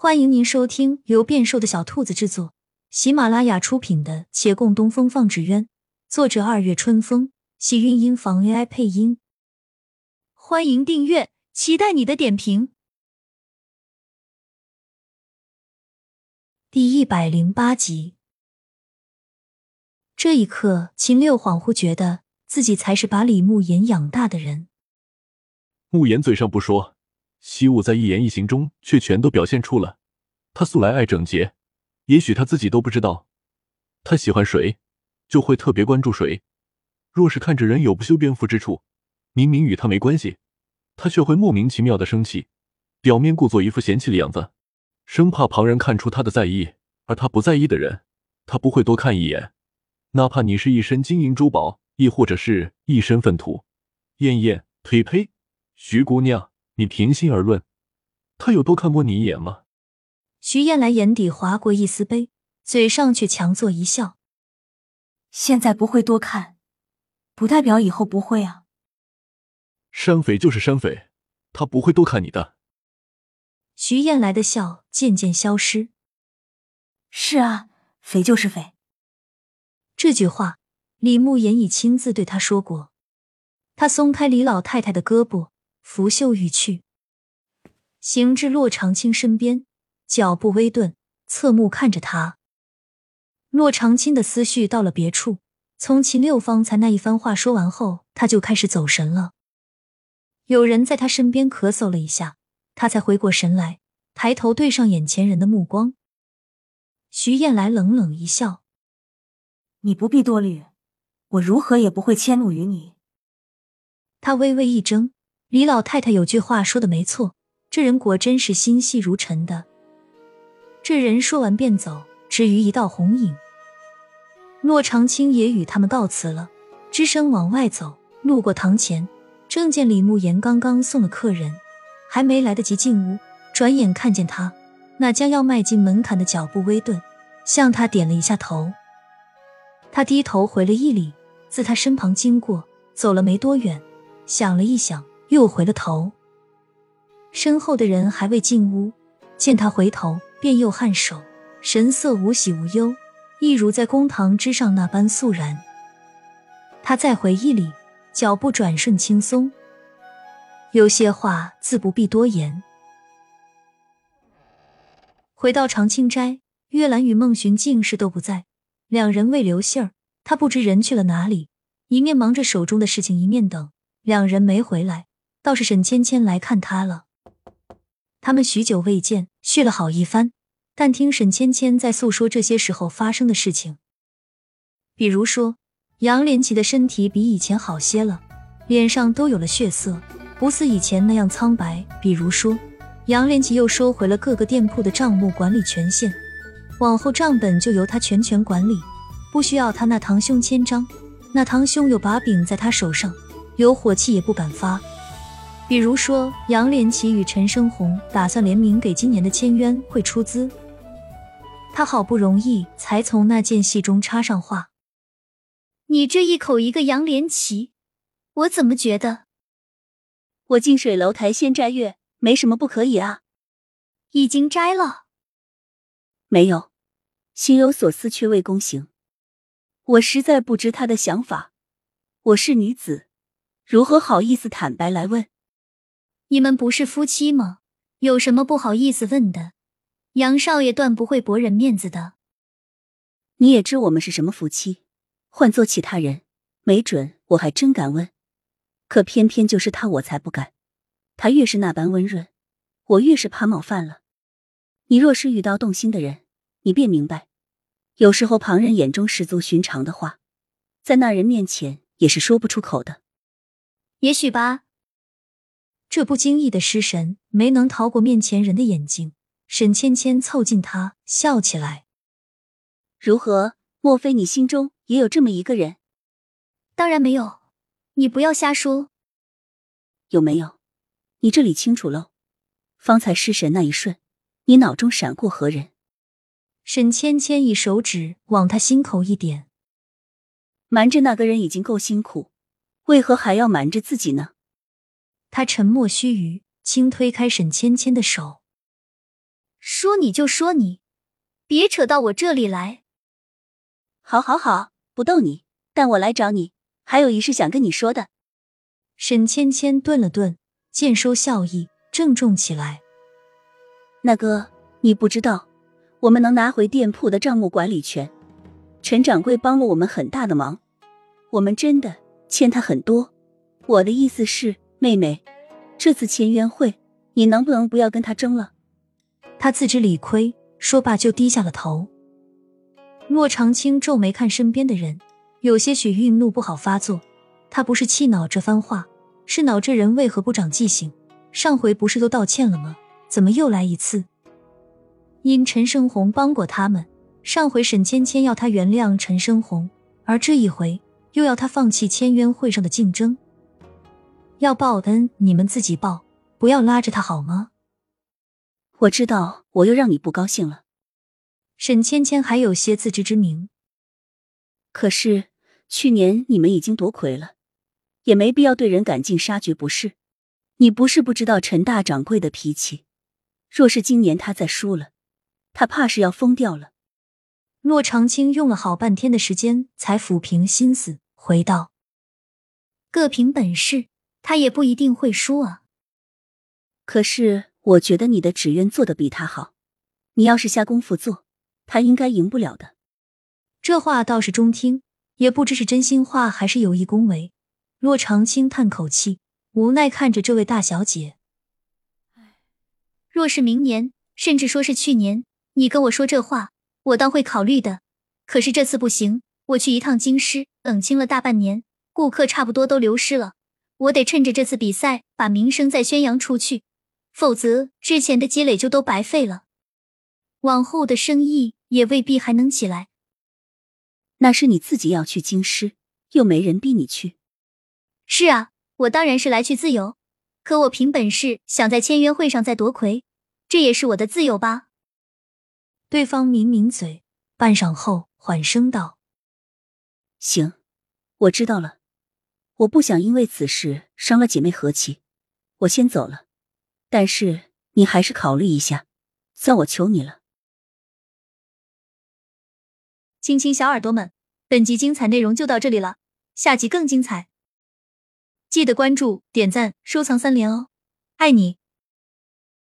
欢迎您收听由变瘦的小兔子制作、喜马拉雅出品的《且共东风放纸鸢》，作者二月春风，喜韵音房 AI 配音。欢迎订阅，期待你的点评。第一百零八集，这一刻，秦六恍惚觉得自己才是把李慕言养大的人。慕言嘴上不说。习武在一言一行中却全都表现出了，他素来爱整洁，也许他自己都不知道，他喜欢谁，就会特别关注谁。若是看着人有不修边幅之处，明明与他没关系，他却会莫名其妙的生气，表面故作一副嫌弃的样子，生怕旁人看出他的在意。而他不在意的人，他不会多看一眼，哪怕你是一身金银珠宝，亦或者是一身粪土。燕燕，呸呸，徐姑娘。你平心而论，他有多看过你一眼吗？徐燕来眼底划过一丝悲，嘴上却强作一笑。现在不会多看，不代表以后不会啊。山匪就是山匪，他不会多看你的。徐燕来的笑渐渐消失。是啊，匪就是匪。这句话，李慕言已亲自对他说过。他松开李老太太的胳膊。拂袖欲去，行至洛长青身边，脚步微顿，侧目看着他。洛长青的思绪到了别处。从秦六方才那一番话说完后，他就开始走神了。有人在他身边咳嗽了一下，他才回过神来，抬头对上眼前人的目光。徐燕来冷冷一笑：“你不必多虑，我如何也不会迁怒于你。”他微微一怔。李老太太有句话说的没错，这人果真是心细如尘的。这人说完便走，只余一道红影。骆长青也与他们告辞了，只身往外走。路过堂前，正见李慕言刚刚送了客人，还没来得及进屋，转眼看见他那将要迈进门槛的脚步微顿，向他点了一下头。他低头回了一礼，自他身旁经过，走了没多远，想了一想。又回了头，身后的人还未进屋，见他回头，便又颔首，神色无喜无忧，一如在公堂之上那般肃然。他再回一礼，脚步转瞬轻松。有些话自不必多言。回到长青斋，月兰与孟寻竟是都不在，两人未留信儿，他不知人去了哪里，一面忙着手中的事情，一面等，两人没回来。倒是沈芊芊来看他了，他们许久未见，叙了好一番，但听沈芊芊在诉说这些时候发生的事情，比如说杨连奇的身体比以前好些了，脸上都有了血色，不似以前那样苍白；比如说杨连奇又收回了各个店铺的账目管理权限，往后账本就由他全权管理，不需要他那堂兄签章，那堂兄有把柄在他手上，有火气也不敢发。比如说，杨连奇与陈生红打算联名给今年的签约会出资，他好不容易才从那件戏中插上话：“你这一口一个杨连奇，我怎么觉得我近水楼台先摘月，没什么不可以啊？已经摘了，没有，心有所思却未躬行。我实在不知他的想法，我是女子，如何好意思坦白来问？”你们不是夫妻吗？有什么不好意思问的？杨少爷断不会驳人面子的。你也知我们是什么夫妻，换做其他人，没准我还真敢问。可偏偏就是他，我才不敢。他越是那般温润，我越是怕冒犯了。你若是遇到动心的人，你便明白，有时候旁人眼中十足寻常的话，在那人面前也是说不出口的。也许吧。这不经意的失神，没能逃过面前人的眼睛。沈芊芊凑近他，笑起来：“如何？莫非你心中也有这么一个人？”“当然没有，你不要瞎说。”“有没有？你这里清楚喽。方才失神那一瞬，你脑中闪过何人？”沈芊芊以手指往他心口一点：“瞒着那个人已经够辛苦，为何还要瞒着自己呢？”他沉默须臾，轻推开沈芊芊的手。说你就说你，别扯到我这里来。好，好，好，不逗你，但我来找你，还有一事想跟你说的。沈芊芊顿了顿，渐收笑意，郑重起来。那哥，你不知道，我们能拿回店铺的账目管理权，陈掌柜帮了我们很大的忙，我们真的欠他很多。我的意思是，妹妹，这次签约会，你能不能不要跟他争了？他自知理亏，说罢就低下了头。骆长青皱眉看身边的人，有些许愠怒不好发作。他不是气恼这番话，是恼这人为何不长记性。上回不是都道歉了吗？怎么又来一次？因陈胜红帮过他们，上回沈芊芊要他原谅陈胜红，而这一回又要他放弃签约会上的竞争。要报恩，你们自己报，不要拉着他好吗？我知道，我又让你不高兴了。沈芊芊还有些自知之明，可是去年你们已经夺魁了，也没必要对人赶尽杀绝，不是？你不是不知道陈大掌柜的脾气。若是今年他再输了，他怕是要疯掉了。骆长青用了好半天的时间才抚平心思，回道：“各凭本事，他也不一定会输啊。可是我觉得你的纸鸢做的比他好，你要是下功夫做，他应该赢不了的。”这话倒是中听，也不知是真心话还是有意恭维。洛长青叹口气，无奈看着这位大小姐。若是明年，甚至说是去年，你跟我说这话，我倒会考虑的。可是这次不行，我去一趟京师，冷清了大半年，顾客差不多都流失了，我得趁着这次比赛把名声再宣扬出去，否则之前的积累就都白费了，往后的生意也未必还能起来。那是你自己要去京师，又没人逼你去。是啊，我当然是来去自由，可我凭本事想在签约会上再夺魁。这也是我的自由吧？对方抿抿嘴，半晌后缓声道：“行，我知道了。我不想因为此事伤了姐妹和气，我先走了。但是你还是考虑一下，算我求你了。”亲亲小耳朵们，本集精彩内容就到这里了，下集更精彩，记得关注、点赞、收藏三连哦，爱你！